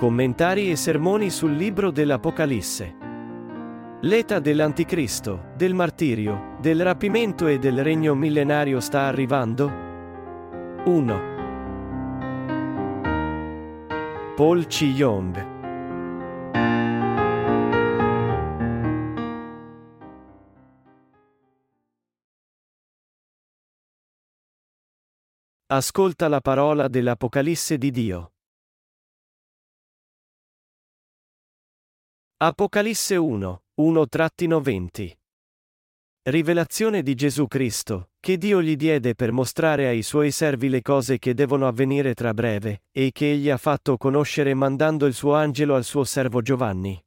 Commentari e sermoni sul libro dell'Apocalisse. L'età dell'Anticristo, del martirio, del rapimento e del regno millenario sta arrivando? 1. Paul Chi-yong Ascolta la parola dell'Apocalisse di Dio. Apocalisse 1, 1-20 Rivelazione di Gesù Cristo, che Dio gli diede per mostrare ai suoi servi le cose che devono avvenire tra breve, e che egli ha fatto conoscere mandando il suo angelo al suo servo Giovanni.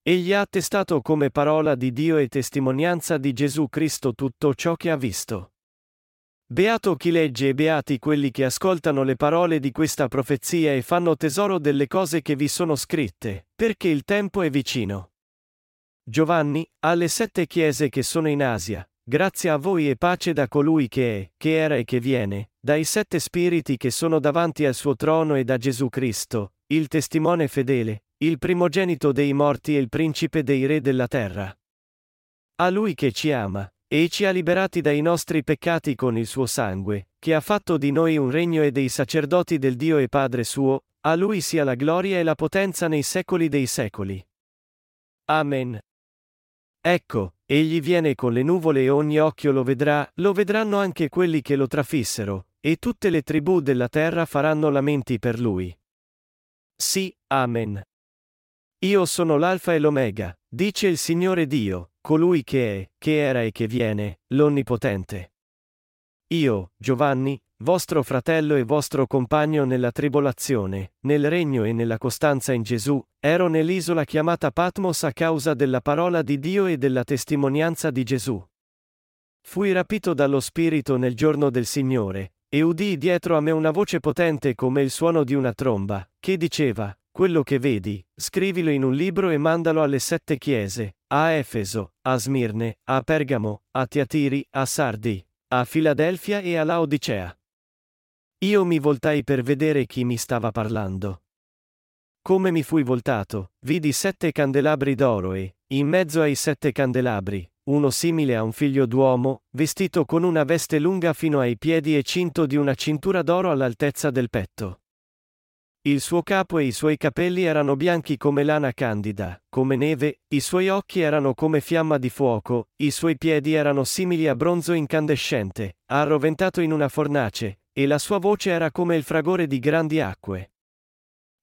Egli ha attestato come parola di Dio e testimonianza di Gesù Cristo tutto ciò che ha visto. Beato chi legge e beati quelli che ascoltano le parole di questa profezia e fanno tesoro delle cose che vi sono scritte, perché il tempo è vicino. Giovanni, alle sette chiese che sono in Asia, grazie a voi e pace da colui che è, che era e che viene, dai sette spiriti che sono davanti al suo trono e da Gesù Cristo, il testimone fedele, il primogenito dei morti e il principe dei re della terra. A lui che ci ama, e ci ha liberati dai nostri peccati con il suo sangue, che ha fatto di noi un regno e dei sacerdoti del Dio e Padre suo, a lui sia la gloria e la potenza nei secoli dei secoli. Amen. Ecco, egli viene con le nuvole e ogni occhio lo vedrà, lo vedranno anche quelli che lo trafissero, e tutte le tribù della terra faranno lamenti per lui. Sì, Amen. Io sono l'Alfa e l'Omega, dice il Signore Dio, colui che è, che era e che viene, l'Onnipotente. Io, Giovanni, vostro fratello e vostro compagno nella tribolazione, nel regno e nella costanza in Gesù, ero nell'isola chiamata Patmos a causa della parola di Dio e della testimonianza di Gesù. Fui rapito dallo Spirito nel giorno del Signore, e udii dietro a me una voce potente come il suono di una tromba, che diceva, quello che vedi, scrivilo in un libro e mandalo alle sette chiese, a Efeso, a Smirne, a Pergamo, a Tiatiri, a Sardi, a Filadelfia e a Laodicea. Io mi voltai per vedere chi mi stava parlando. Come mi fui voltato, vidi sette candelabri d'oro e, in mezzo ai sette candelabri, uno simile a un figlio d'uomo, vestito con una veste lunga fino ai piedi e cinto di una cintura d'oro all'altezza del petto. Il suo capo e i suoi capelli erano bianchi come lana candida, come neve, i suoi occhi erano come fiamma di fuoco, i suoi piedi erano simili a bronzo incandescente, arroventato in una fornace, e la sua voce era come il fragore di grandi acque.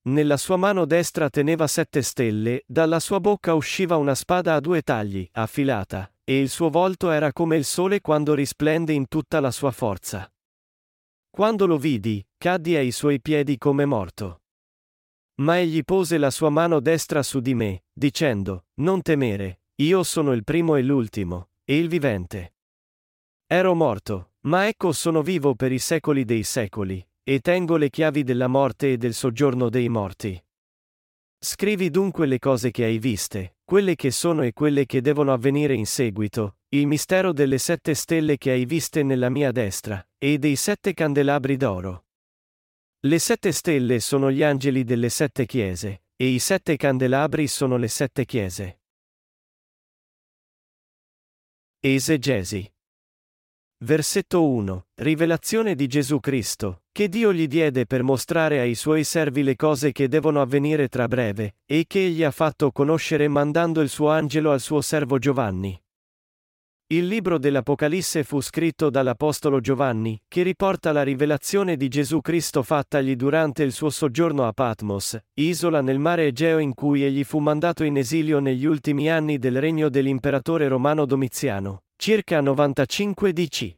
Nella sua mano destra teneva sette stelle, dalla sua bocca usciva una spada a due tagli, affilata, e il suo volto era come il sole quando risplende in tutta la sua forza. Quando lo vidi, caddi ai suoi piedi come morto. Ma egli pose la sua mano destra su di me, dicendo, Non temere, io sono il primo e l'ultimo, e il vivente. Ero morto, ma ecco sono vivo per i secoli dei secoli, e tengo le chiavi della morte e del soggiorno dei morti. Scrivi dunque le cose che hai viste, quelle che sono e quelle che devono avvenire in seguito, il mistero delle sette stelle che hai viste nella mia destra, e dei sette candelabri d'oro. Le sette stelle sono gli angeli delle sette chiese, e i sette candelabri sono le sette chiese. Esegesi. Versetto 1. Rivelazione di Gesù Cristo, che Dio gli diede per mostrare ai suoi servi le cose che devono avvenire tra breve, e che egli ha fatto conoscere mandando il suo angelo al suo servo Giovanni. Il libro dell'Apocalisse fu scritto dall'Apostolo Giovanni, che riporta la rivelazione di Gesù Cristo fattagli durante il suo soggiorno a Patmos, isola nel mare Egeo in cui egli fu mandato in esilio negli ultimi anni del regno dell'imperatore romano Domiziano, circa 95 DC.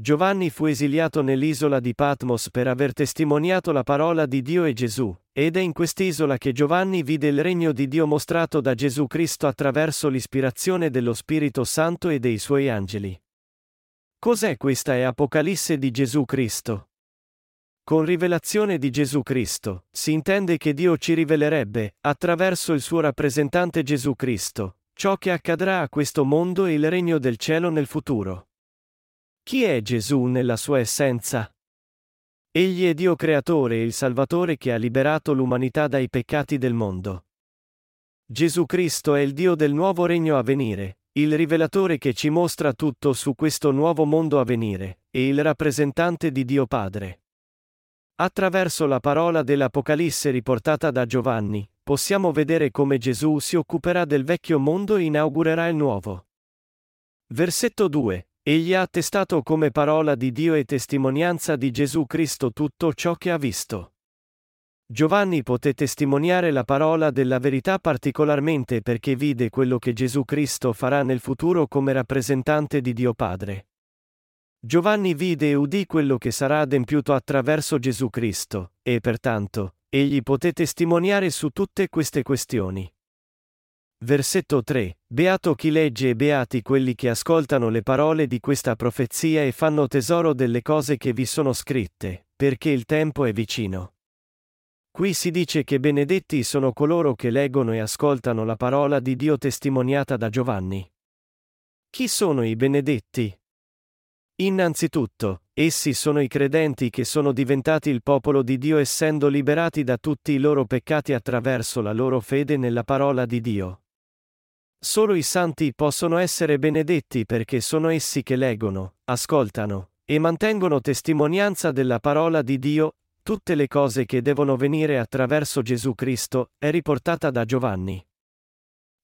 Giovanni fu esiliato nell'isola di Patmos per aver testimoniato la parola di Dio e Gesù, ed è in quest'isola che Giovanni vide il regno di Dio mostrato da Gesù Cristo attraverso l'ispirazione dello Spirito Santo e dei suoi angeli. Cos'è questa è Apocalisse di Gesù Cristo? Con rivelazione di Gesù Cristo, si intende che Dio ci rivelerebbe, attraverso il suo rappresentante Gesù Cristo, ciò che accadrà a questo mondo e il regno del cielo nel futuro. Chi è Gesù nella sua essenza? Egli è Dio creatore e il Salvatore che ha liberato l'umanità dai peccati del mondo. Gesù Cristo è il Dio del nuovo regno a venire, il rivelatore che ci mostra tutto su questo nuovo mondo a venire, e il rappresentante di Dio Padre. Attraverso la parola dell'Apocalisse riportata da Giovanni, possiamo vedere come Gesù si occuperà del vecchio mondo e inaugurerà il nuovo. Versetto 2. Egli ha attestato come parola di Dio e testimonianza di Gesù Cristo tutto ciò che ha visto. Giovanni poté testimoniare la parola della verità particolarmente perché vide quello che Gesù Cristo farà nel futuro come rappresentante di Dio Padre. Giovanni vide e udì quello che sarà adempiuto attraverso Gesù Cristo, e pertanto, egli poté testimoniare su tutte queste questioni. Versetto 3. Beato chi legge e beati quelli che ascoltano le parole di questa profezia e fanno tesoro delle cose che vi sono scritte, perché il tempo è vicino. Qui si dice che benedetti sono coloro che leggono e ascoltano la parola di Dio testimoniata da Giovanni. Chi sono i benedetti? Innanzitutto, essi sono i credenti che sono diventati il popolo di Dio essendo liberati da tutti i loro peccati attraverso la loro fede nella parola di Dio. Solo i santi possono essere benedetti perché sono essi che leggono, ascoltano e mantengono testimonianza della parola di Dio, tutte le cose che devono venire attraverso Gesù Cristo, è riportata da Giovanni.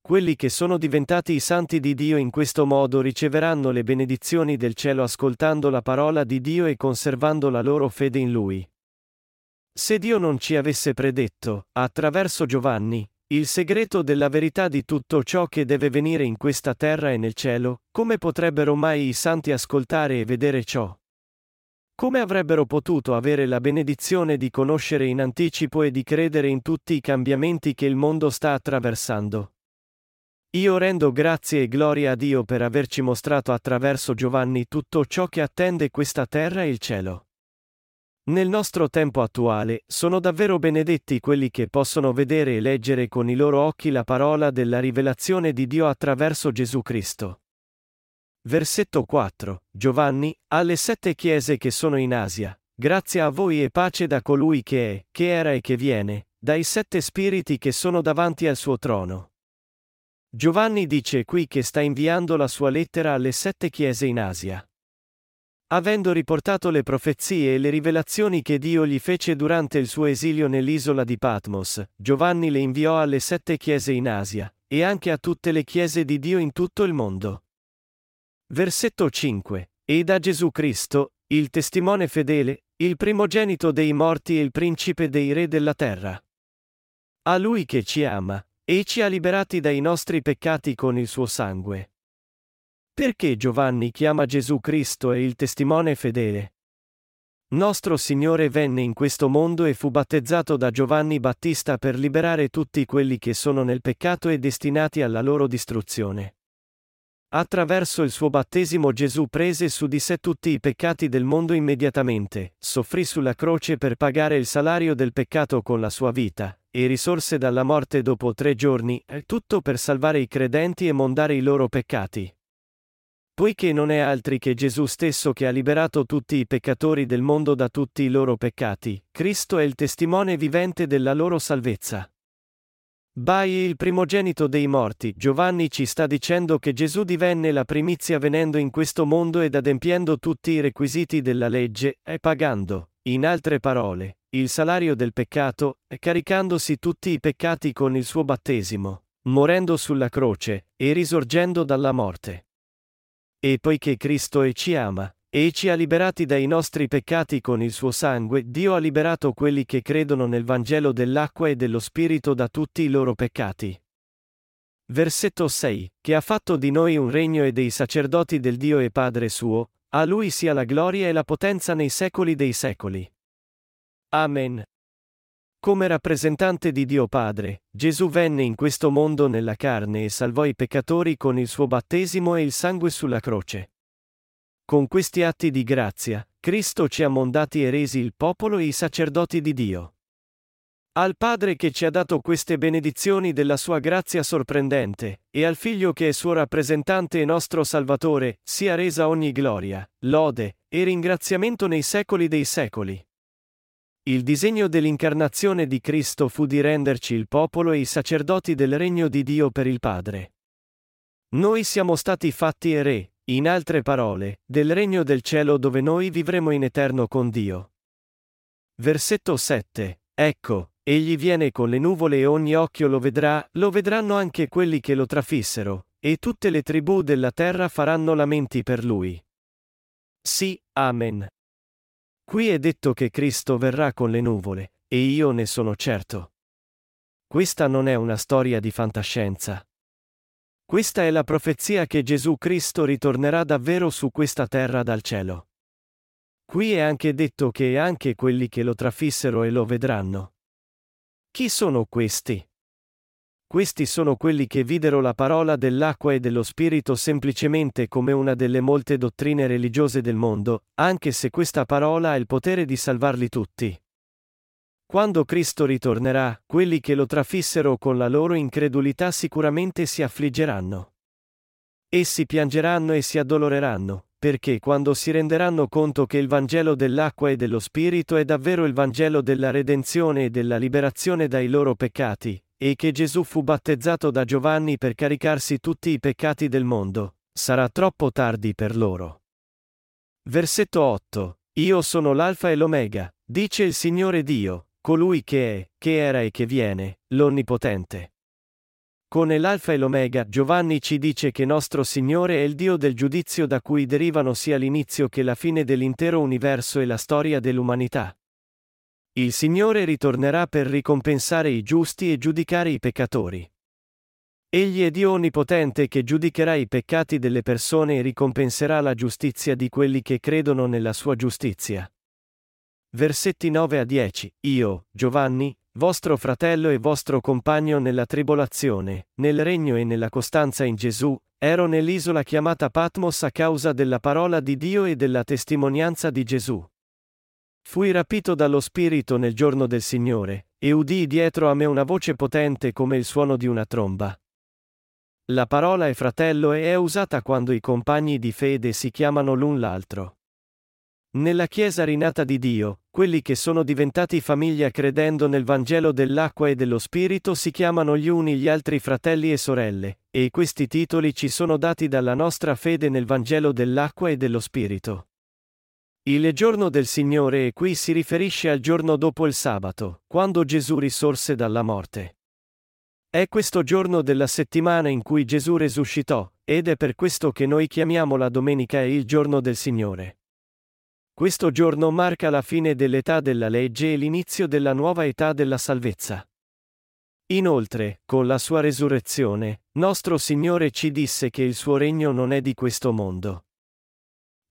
Quelli che sono diventati i santi di Dio in questo modo riceveranno le benedizioni del cielo ascoltando la parola di Dio e conservando la loro fede in Lui. Se Dio non ci avesse predetto, attraverso Giovanni, il segreto della verità di tutto ciò che deve venire in questa terra e nel cielo, come potrebbero mai i santi ascoltare e vedere ciò? Come avrebbero potuto avere la benedizione di conoscere in anticipo e di credere in tutti i cambiamenti che il mondo sta attraversando? Io rendo grazie e gloria a Dio per averci mostrato attraverso Giovanni tutto ciò che attende questa terra e il cielo. Nel nostro tempo attuale, sono davvero benedetti quelli che possono vedere e leggere con i loro occhi la parola della rivelazione di Dio attraverso Gesù Cristo. Versetto 4. Giovanni, alle sette chiese che sono in Asia, grazie a voi e pace da colui che è, che era e che viene, dai sette spiriti che sono davanti al suo trono. Giovanni dice qui che sta inviando la sua lettera alle sette chiese in Asia. Avendo riportato le profezie e le rivelazioni che Dio gli fece durante il suo esilio nell'isola di Patmos, Giovanni le inviò alle sette chiese in Asia, e anche a tutte le chiese di Dio in tutto il mondo. Versetto 5. E da Gesù Cristo, il testimone fedele, il primogenito dei morti e il principe dei re della terra. A lui che ci ama, e ci ha liberati dai nostri peccati con il suo sangue. Perché Giovanni chiama Gesù Cristo e il testimone fedele? Nostro Signore venne in questo mondo e fu battezzato da Giovanni Battista per liberare tutti quelli che sono nel peccato e destinati alla loro distruzione. Attraverso il suo battesimo Gesù prese su di sé tutti i peccati del mondo immediatamente, soffrì sulla croce per pagare il salario del peccato con la sua vita, e risorse dalla morte dopo tre giorni, tutto per salvare i credenti e mondare i loro peccati. Poiché non è altri che Gesù stesso che ha liberato tutti i peccatori del mondo da tutti i loro peccati, Cristo è il testimone vivente della loro salvezza. Bai il primogenito dei morti, Giovanni ci sta dicendo che Gesù divenne la primizia venendo in questo mondo ed adempiendo tutti i requisiti della legge, e pagando, in altre parole, il salario del peccato, e caricandosi tutti i peccati con il suo battesimo, morendo sulla croce, e risorgendo dalla morte. E poiché Cristo e ci ama, e ci ha liberati dai nostri peccati con il suo sangue, Dio ha liberato quelli che credono nel Vangelo dell'acqua e dello Spirito da tutti i loro peccati. Versetto 6. Che ha fatto di noi un regno e dei sacerdoti del Dio e Padre suo, a lui sia la gloria e la potenza nei secoli dei secoli. Amen. Come rappresentante di Dio Padre, Gesù venne in questo mondo nella carne e salvò i peccatori con il suo battesimo e il sangue sulla croce. Con questi atti di grazia, Cristo ci ha mondati e resi il popolo e i sacerdoti di Dio. Al Padre che ci ha dato queste benedizioni della sua grazia sorprendente, e al Figlio che è suo rappresentante e nostro Salvatore, sia resa ogni gloria, lode e ringraziamento nei secoli dei secoli. Il disegno dell'incarnazione di Cristo fu di renderci il popolo e i sacerdoti del regno di Dio per il Padre. Noi siamo stati fatti re, in altre parole, del regno del cielo dove noi vivremo in eterno con Dio. Versetto 7. Ecco, egli viene con le nuvole e ogni occhio lo vedrà, lo vedranno anche quelli che lo trafissero, e tutte le tribù della terra faranno lamenti per lui. Sì, Amen. Qui è detto che Cristo verrà con le nuvole, e io ne sono certo. Questa non è una storia di fantascienza. Questa è la profezia che Gesù Cristo ritornerà davvero su questa terra dal cielo. Qui è anche detto che anche quelli che lo trafissero e lo vedranno. Chi sono questi? Questi sono quelli che videro la parola dell'acqua e dello Spirito semplicemente come una delle molte dottrine religiose del mondo, anche se questa parola ha il potere di salvarli tutti. Quando Cristo ritornerà, quelli che lo trafissero con la loro incredulità sicuramente si affliggeranno. Essi piangeranno e si addoloreranno, perché quando si renderanno conto che il Vangelo dell'acqua e dello Spirito è davvero il Vangelo della redenzione e della liberazione dai loro peccati, e che Gesù fu battezzato da Giovanni per caricarsi tutti i peccati del mondo, sarà troppo tardi per loro. Versetto 8. Io sono l'Alfa e l'Omega, dice il Signore Dio, colui che è, che era e che viene, l'Onnipotente. Con l'Alfa e l'Omega, Giovanni ci dice che nostro Signore è il Dio del giudizio da cui derivano sia l'inizio che la fine dell'intero universo e la storia dell'umanità. Il Signore ritornerà per ricompensare i giusti e giudicare i peccatori. Egli è Dio onnipotente che giudicherà i peccati delle persone e ricompenserà la giustizia di quelli che credono nella sua giustizia. Versetti 9 a 10 Io, Giovanni, vostro fratello e vostro compagno nella tribolazione, nel regno e nella costanza in Gesù, ero nell'isola chiamata Patmos a causa della parola di Dio e della testimonianza di Gesù. Fui rapito dallo Spirito nel giorno del Signore, e udii dietro a me una voce potente come il suono di una tromba. La parola è fratello e è usata quando i compagni di fede si chiamano l'un l'altro. Nella Chiesa rinata di Dio, quelli che sono diventati famiglia credendo nel Vangelo dell'acqua e dello Spirito si chiamano gli uni gli altri fratelli e sorelle, e questi titoli ci sono dati dalla nostra fede nel Vangelo dell'acqua e dello Spirito. Il giorno del Signore qui si riferisce al giorno dopo il sabato, quando Gesù risorse dalla morte. È questo giorno della settimana in cui Gesù resuscitò, ed è per questo che noi chiamiamo la domenica il giorno del Signore. Questo giorno marca la fine dell'età della legge e l'inizio della nuova età della salvezza. Inoltre, con la sua resurrezione, nostro Signore ci disse che il suo regno non è di questo mondo.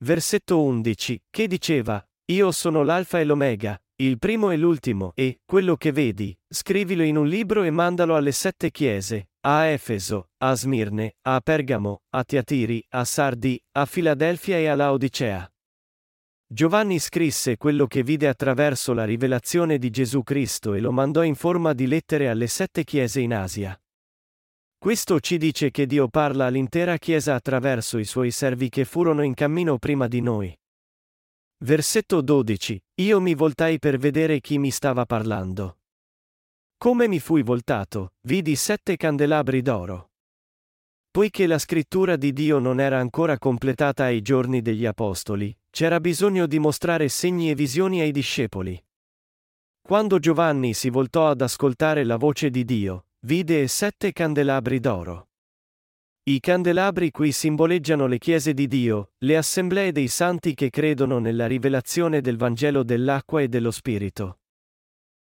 Versetto 11, che diceva, Io sono l'Alfa e l'Omega, il primo e l'ultimo, e, quello che vedi, scrivilo in un libro e mandalo alle sette chiese, a Efeso, a Smirne, a Pergamo, a Tiatiri, a Sardi, a Filadelfia e a Laodicea. Giovanni scrisse quello che vide attraverso la rivelazione di Gesù Cristo e lo mandò in forma di lettere alle sette chiese in Asia. Questo ci dice che Dio parla all'intera Chiesa attraverso i suoi servi che furono in cammino prima di noi. Versetto 12. Io mi voltai per vedere chi mi stava parlando. Come mi fui voltato, vidi sette candelabri d'oro. Poiché la scrittura di Dio non era ancora completata ai giorni degli Apostoli, c'era bisogno di mostrare segni e visioni ai discepoli. Quando Giovanni si voltò ad ascoltare la voce di Dio, vide sette candelabri d'oro. I candelabri qui simboleggiano le chiese di Dio, le assemblee dei santi che credono nella rivelazione del Vangelo dell'acqua e dello Spirito.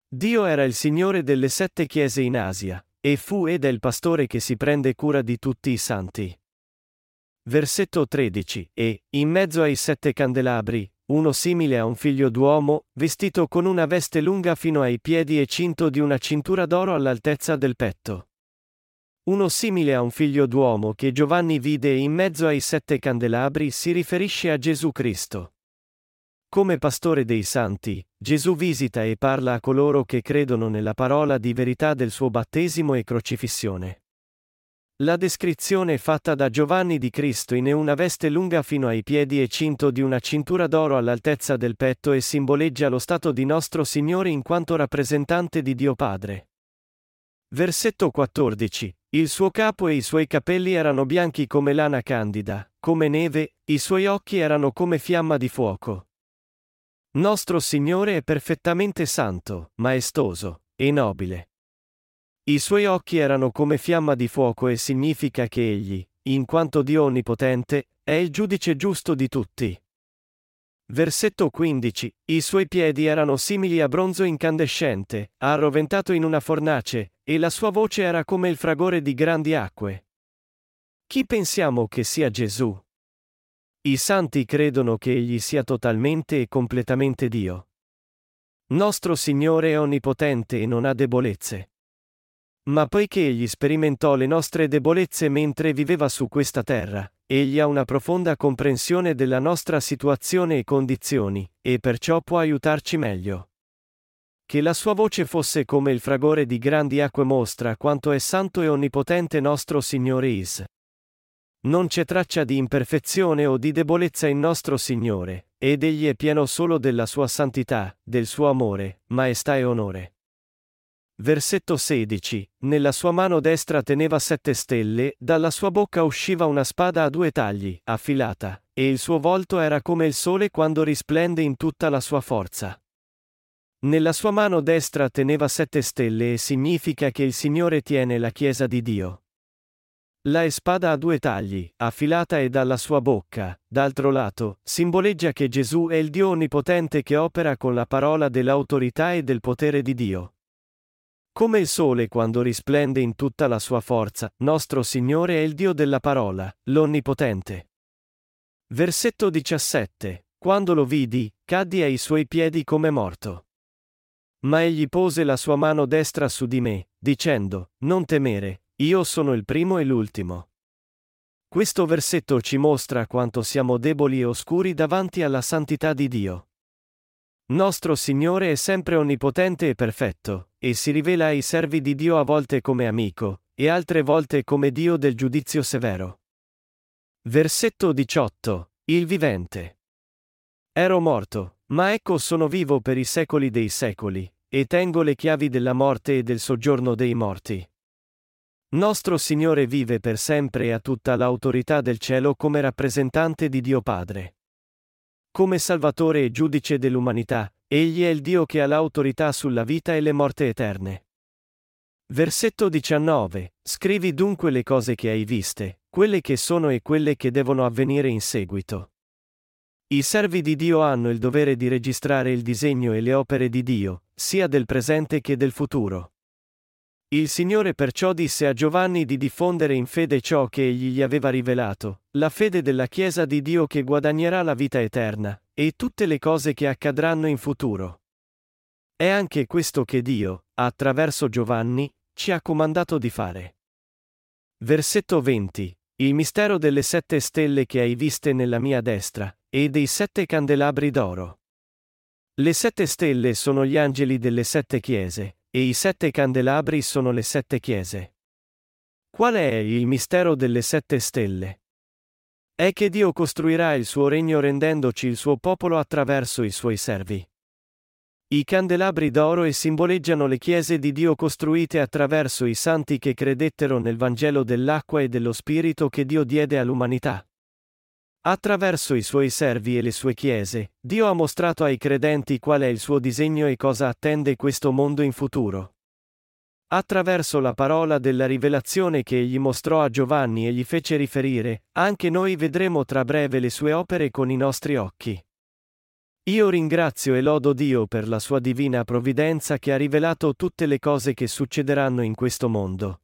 Dio era il Signore delle sette chiese in Asia, e fu ed è il pastore che si prende cura di tutti i santi. Versetto 13 E, in mezzo ai sette candelabri, uno simile a un figlio d'uomo, vestito con una veste lunga fino ai piedi e cinto di una cintura d'oro all'altezza del petto. Uno simile a un figlio d'uomo che Giovanni vide in mezzo ai sette candelabri si riferisce a Gesù Cristo. Come pastore dei santi, Gesù visita e parla a coloro che credono nella parola di verità del suo battesimo e crocifissione. La descrizione fatta da Giovanni di Cristo in una veste lunga fino ai piedi e cinto di una cintura d'oro all'altezza del petto e simboleggia lo stato di nostro Signore in quanto rappresentante di Dio Padre. Versetto 14. Il suo capo e i suoi capelli erano bianchi come lana candida, come neve, i suoi occhi erano come fiamma di fuoco. Nostro Signore è perfettamente santo, maestoso e nobile. I suoi occhi erano come fiamma di fuoco e significa che egli, in quanto Dio onnipotente, è il giudice giusto di tutti. Versetto 15. I suoi piedi erano simili a bronzo incandescente, arroventato in una fornace, e la sua voce era come il fragore di grandi acque. Chi pensiamo che sia Gesù? I santi credono che egli sia totalmente e completamente Dio. Nostro Signore è onnipotente e non ha debolezze. Ma poiché egli sperimentò le nostre debolezze mentre viveva su questa terra, egli ha una profonda comprensione della nostra situazione e condizioni, e perciò può aiutarci meglio. Che la sua voce fosse come il fragore di grandi acque mostra quanto è santo e onnipotente nostro Signore Is. Non c'è traccia di imperfezione o di debolezza in nostro Signore, ed egli è pieno solo della sua santità, del suo amore, maestà e onore. Versetto 16. Nella sua mano destra teneva sette stelle, dalla sua bocca usciva una spada a due tagli, affilata, e il suo volto era come il sole quando risplende in tutta la sua forza. Nella sua mano destra teneva sette stelle e significa che il Signore tiene la Chiesa di Dio. La spada a due tagli, affilata e dalla sua bocca, d'altro lato, simboleggia che Gesù è il Dio onnipotente che opera con la parola dell'autorità e del potere di Dio. Come il sole quando risplende in tutta la sua forza, nostro Signore è il Dio della parola, l'Onnipotente. Versetto 17. Quando lo vidi, caddi ai suoi piedi come morto. Ma egli pose la sua mano destra su di me, dicendo, Non temere, io sono il primo e l'ultimo. Questo versetto ci mostra quanto siamo deboli e oscuri davanti alla santità di Dio. Nostro Signore è sempre onnipotente e perfetto, e si rivela ai servi di Dio a volte come amico, e altre volte come Dio del giudizio severo. Versetto 18. Il vivente. Ero morto, ma ecco sono vivo per i secoli dei secoli, e tengo le chiavi della morte e del soggiorno dei morti. Nostro Signore vive per sempre e ha tutta l'autorità del cielo come rappresentante di Dio Padre. Come Salvatore e giudice dell'umanità, egli è il Dio che ha l'autorità sulla vita e le morte eterne. Versetto 19. Scrivi dunque le cose che hai viste, quelle che sono e quelle che devono avvenire in seguito. I servi di Dio hanno il dovere di registrare il disegno e le opere di Dio, sia del presente che del futuro. Il Signore perciò disse a Giovanni di diffondere in fede ciò che egli gli aveva rivelato, la fede della Chiesa di Dio che guadagnerà la vita eterna, e tutte le cose che accadranno in futuro. È anche questo che Dio, attraverso Giovanni, ci ha comandato di fare. Versetto 20. Il mistero delle sette stelle che hai viste nella mia destra, e dei sette candelabri d'oro. Le sette stelle sono gli angeli delle sette chiese, e i sette candelabri sono le sette chiese. Qual è il mistero delle sette stelle? È che Dio costruirà il suo regno rendendoci il suo popolo attraverso i suoi servi. I candelabri d'oro e simboleggiano le chiese di Dio costruite attraverso i santi che credettero nel Vangelo dell'acqua e dello Spirito che Dio diede all'umanità. Attraverso i suoi servi e le sue chiese, Dio ha mostrato ai credenti qual è il suo disegno e cosa attende questo mondo in futuro. Attraverso la parola della rivelazione che egli mostrò a Giovanni e gli fece riferire, anche noi vedremo tra breve le sue opere con i nostri occhi. Io ringrazio e lodo Dio per la sua divina provvidenza che ha rivelato tutte le cose che succederanno in questo mondo.